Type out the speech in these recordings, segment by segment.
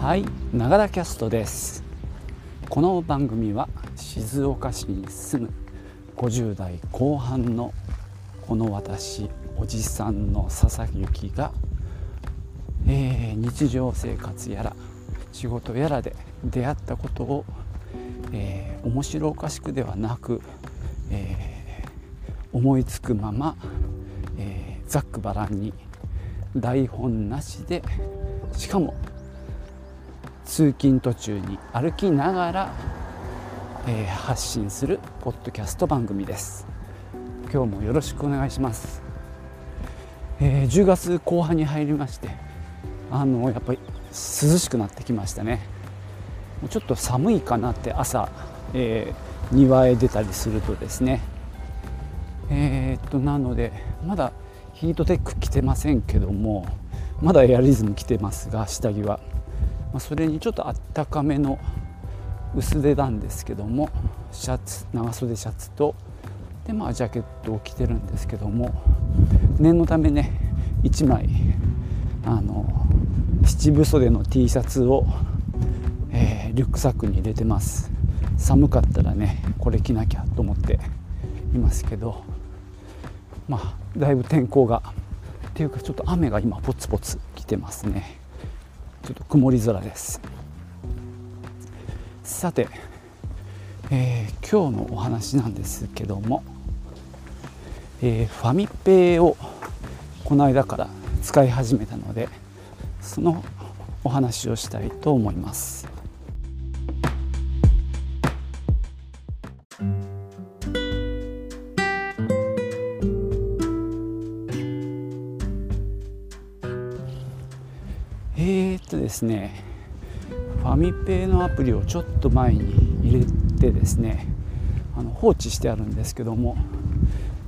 はいながらキャストです。この番組は静岡市に住む50代後半のこの私おじさんの佐々木が、えー、日常生活やら仕事やらで出会ったことを、えー、面白おかしくではなく、えー、思いつくまま、えざっくばらんに台本なしでしかも通勤途中に歩きながら、えー、発信するポッドキャスト番組です。今日もよろしくお願いします、えー、10月後半に入りましてあのやっぱり涼しくなってきましたね。ちょっと寒いかなって朝、えー、庭へ出たりするとですね。えー、っとなのでまだヒートテック着てませんけどもまだエアリズム着てますが下着は。まあ、それにちょっとあったかめの薄手なんですけどもシャツ長袖シャツとで、まあ、ジャケットを着てるんですけども念のためね1枚あの七分袖の T シャツを、えー、リュックサックに入れてます。寒かったらねこれ着なきゃと思っていますけどまあだいぶ天候がっていうかちょっと雨が今ポツポツ来てますね。ちょっと曇り空です。さて、えー、今日のお話なんですけども、えー、ファミペイをこの間から使い始めたのでそのお話をしたいと思います。ですねファミペイのアプリをちょっと前に入れてですねあの放置してあるんですけども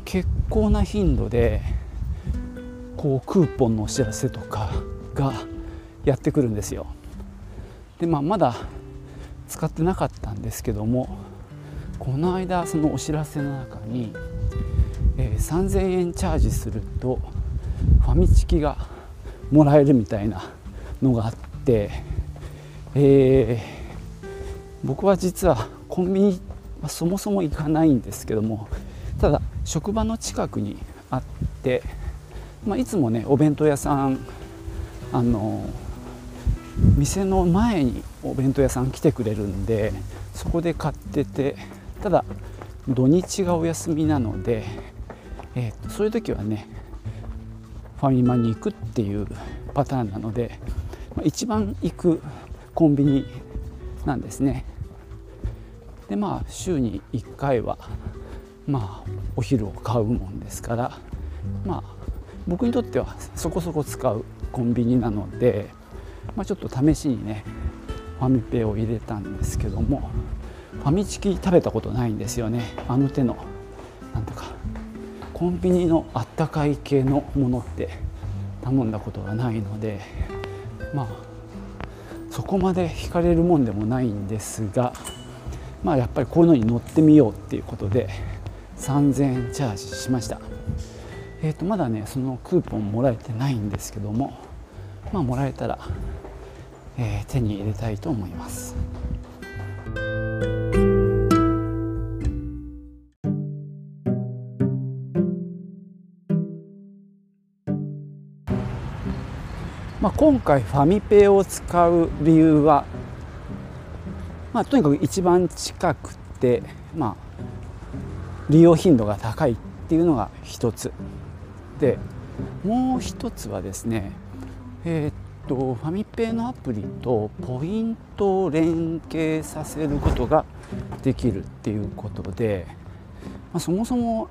結構な頻度でこうクーポンのお知らせとかがやってくるんですよ。でまあまだ使ってなかったんですけどもこの間そのお知らせの中に、えー、3000円チャージするとファミチキがもらえるみたいなのがあって、えー、僕は実はコンビニはそもそも行かないんですけどもただ職場の近くにあって、まあ、いつもねお弁当屋さんあの店の前にお弁当屋さん来てくれるんでそこで買っててただ土日がお休みなので、えー、そういう時はねファミマに行くっていうパターンなので一番行くコンビニなんですね。でまあ週に1回はまあお昼を買うもんですからまあ僕にとってはそこそこ使うコンビニなので、まあ、ちょっと試しにねファミペを入れたんですけどもファミチキ食べたことないんですよね。あの手のなんとかコンビニのあったかい系のものって頼んだことがないのでまあそこまで惹かれるもんでもないんですがまあやっぱりこういうのに乗ってみようっていうことで3000円チャージしました。えー、とまだねそのクーポンもらえてないんですけどもまあもらえたら、えー、手に入れたいと思います。まあ、今回ファミペイを使う理由は、まあ、とにかく一番近くて、まあ、利用頻度が高いっていうのが一つ。でもう一つはですねえー、っとファミペイのアプリとポイントを連携させることができるっていうことで、まあ、そもそも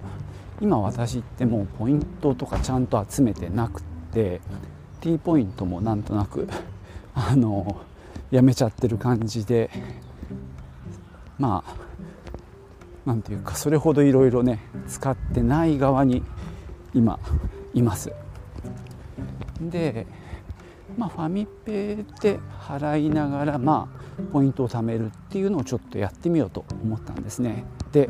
今私ってもうポイントとかちゃんと集めてなくて T ポイントもなんとなく あのやめちゃってる感じでまあなんていうかそれほどいろいろね使ってない側に今います。でまあファミペで払いながらまあポイントを貯めるっていうのをちょっとやってみようと思ったんですね。で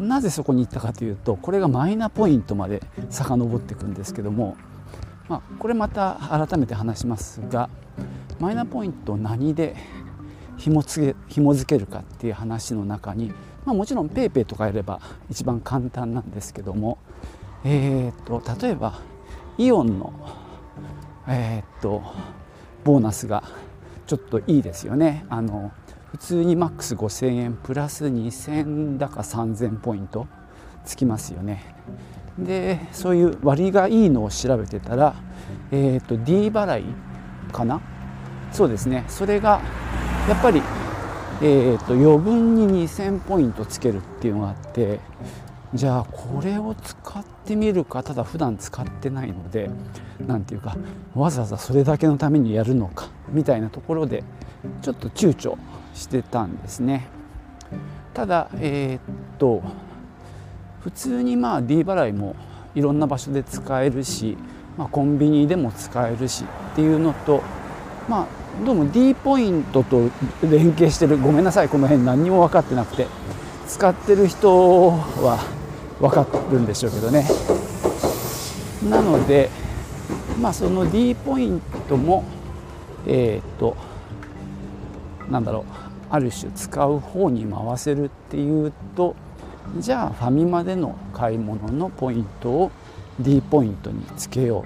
なぜそこに行ったかというとこれがマイナポイントまで遡っていくんですけどもまあ、これまた改めて話しますがマイナポイントを何で紐付け紐付けるかっていう話の中に、まあ、もちろん PayPay とかやれば一番簡単なんですけども、えーと、例えばイオンの、えーと、ボーナスがちょっといいですよね。あの普通にマックス5000円プラス2000だか3000ポイントつきますよね。でそういう割がいいのを調べてたら、えーと、D 払いかな？そうですねそれがやっぱり、えーと、余分に2000ポイントつけるっていうのがあってじゃあこれを使ってみるかただ普段使ってないので何ていうかわざわざそれだけのためにやるのかみたいなところでちょっと躊躇してたんですね。ただえー、っと普通にまあ D 払いもいろんな場所で使えるし、まあ、コンビニでも使えるしっていうのとまあどうも D ポイントと連携してる。ごめんなさい。この辺何にも分かってなくて。使ってる人は分かるんでしょうけどね。なのでまあその D ポイントもえっ、となんだろう。ある種使う方に回せるっていうとじゃあファミマでの買い物のポイントを D ポイントにつけよ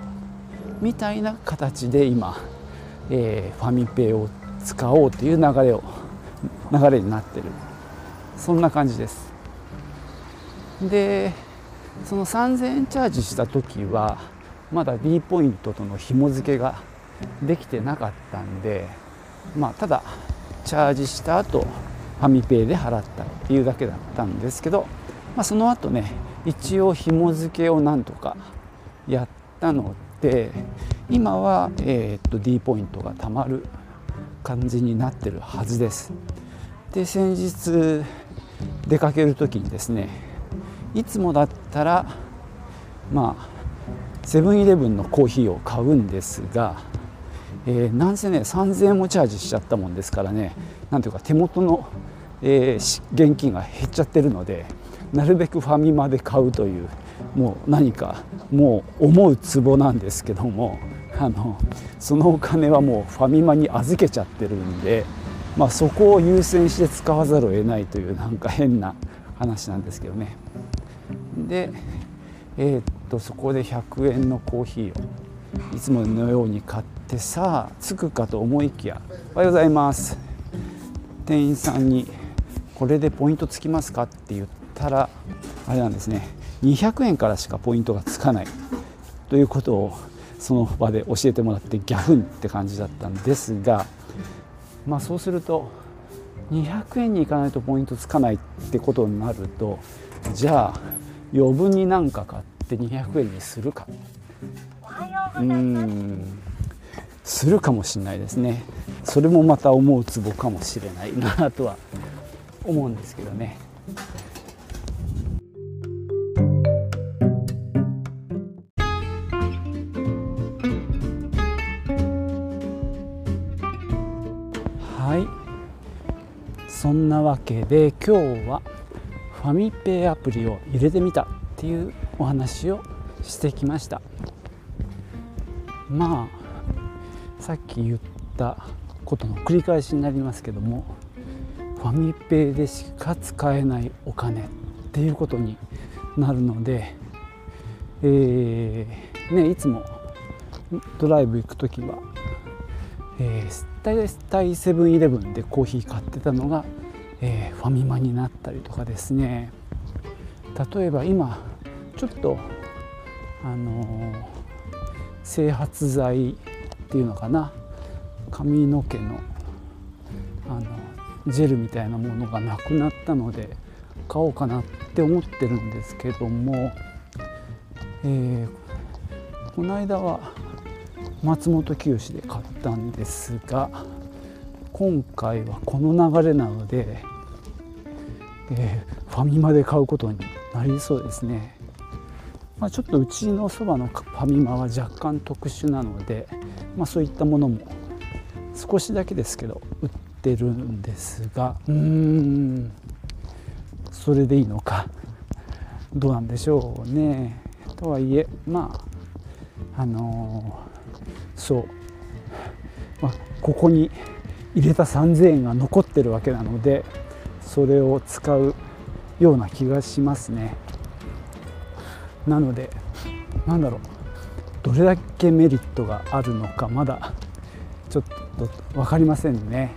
うみたいな形で今、えー、ファミペイを使おうという流れを流れになってる。そんな感じです。でその3000円チャージした時はまだ D ポイントとの紐付けができてなかったんでまあただチャージした後ファミペイで払ったっていうだけだったんですけど、まあ、その後ね一応紐付けをなんとかやったので今は、えー、っと D ポイントがたまる感じになってるはずです。で先日出かける時にですねいつもだったらまあセブンイレブンのコーヒーを買うんですが、えー、なんせね3000円もチャージしちゃったもんですからねなんていうか手元のえー、現金が減っちゃってるのでなるべくファミマで買うというもう何かもう思うツボなんですけどもあのそのお金はもうファミマに預けちゃってるんで、まあ、そこを優先して使わざるを得ないというなんか変な話なんですけどね。でえー、っとそこで100円のコーヒーをいつものように買ってさあ着くかと思いきや「おはようございます」店員さんにこれでポイントつきますかって言ったらあれなんですね。200円からしかポイントがつかないということをその場で教えてもらってギャフンって感じだったんですがまあそうすると200円にいかないとポイントつかないってことになるとじゃあ余分に何か買って200円にするか。うんするかもしれないですね。それもまた思うツボかもしれないなとは思うんですけどね。はい。そんなわけで今日はファミペイアプリを入れてみたっていうお話をしてきました。まあさっき言ったことの繰り返しになりますけどもファミペイでしか使えないお金っていうことになるので、えー、ね、いつもドライブ行く時は、えー、大体セブンイレブンでコーヒー買ってたのが、えー、ファミマになったりとかですね。例えば今ちょっとあのー、整髪剤っていうのかな髪の毛のあのジェルみたいなものがなくなったので買おうかなって思ってるんですけども、えー、この間は松本清で買ったんですが今回はこの流れなので、えー、ファミマで買うことになりそうですね。まあ、ちょっとうちのそばのファミマは若干特殊なので、まあ、そういったものも少しだけですけど売ってるんですがうーんそれでいいのかどうなんでしょうね。とはいえまああのー、そう。まあ、ここに入れた3000円が残ってるわけなのでそれを使うような気がしますね。なのでなんだろう。どれだけメリットがあるのかまだちょっと分かりませんね。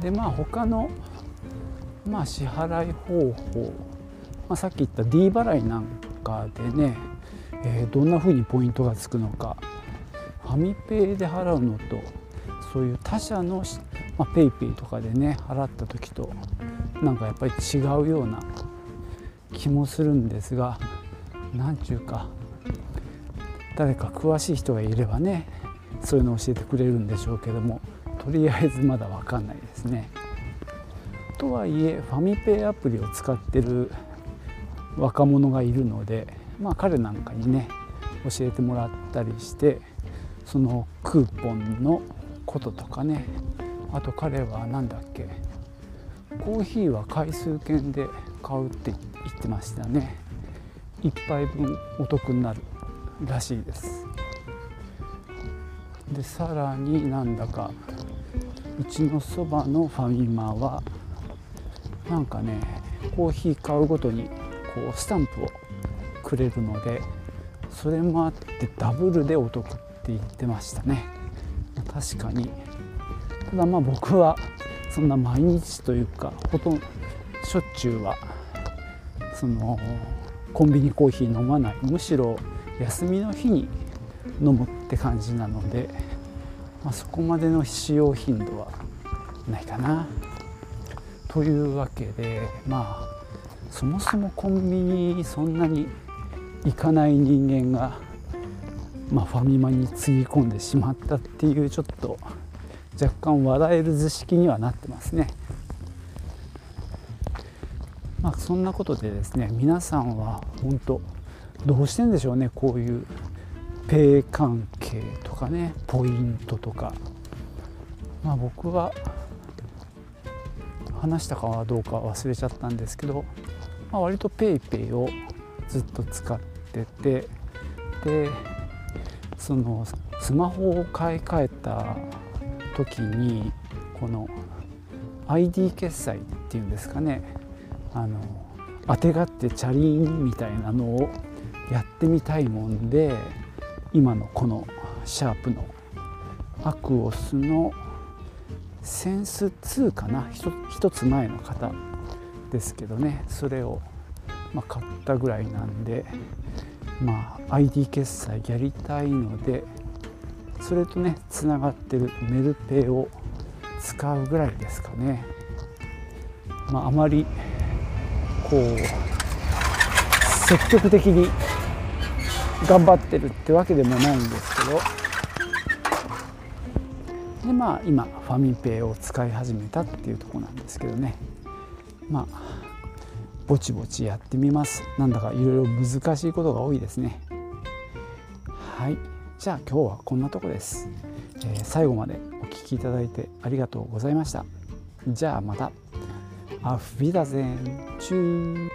でまあ他のまあ支払い方法、まあ、さっき言った D 払いなんかでね、えー、どんな風にポイントがつくのか。ファミペイで払うのとそういう他社の、まあ、ペイペイとかでね払った時となんかやっぱり違うような気もするんですが何ちゅうか誰か詳しい人がいればねそういうのを教えてくれるんでしょうけどもとりあえずまだ分かんないですね。とはいえファミペイアプリを使ってる若者がいるので、まあ、彼なんかにね教えてもらったりしてそのクーポンのこととかねあと彼は何だっけコーヒーは回数券で買うって言ってましたね1杯分お得になるらしいです。でさらになんだかうちのそばのファミマはなんかねコーヒー買うごとにこうスタンプをくれるのでそれもあってダブルでお得って言ってましたね。確かに。ただまあ僕はそんな毎日というかほとんどしょっちゅうはそのコンビニコーヒー飲まない。むしろ休みの日に飲むって感じなので、まあ、そこまでの使用頻度はないかな。というわけでまあそもそもコンビニそんなに行かない人間が、まあ、ファミマにつぎ込んでしまったっていうちょっと若干笑える図式にはなってますね。まあ、そんなことでですね皆さんは本当どうしてんでしょうねこういうペイ関係とかねポイントとか。まあ僕は話したかはどうか忘れちゃったんですけど、まあ、割と PayPay をずっと使っててでそのスマホを買い替えた時にこの ID 決済っていうんですかね。あのあてがってチャリンみたいなのをやってみたいもんで今のこのシャープのアクオスのセンス2かな。一つ前の方ですけどね。それを、ま、買ったぐらいなんで、まあ、ID 決済やりたいのでそれとねつながってるメルペイを使うぐらいですかね、まあ、あまりこう積極的に頑張ってるってわけでもないんですけど。でまあ今ファミペイを使い始めたっていうとこなんですけどね。まあぼちぼちやってみます。なんだかいろいろ難しいことが多いですね。はい。じゃあ今日はこんなとこです、えー、最後までお聴きいただいてありがとうございました。じゃあまた。アフビダゼンチュー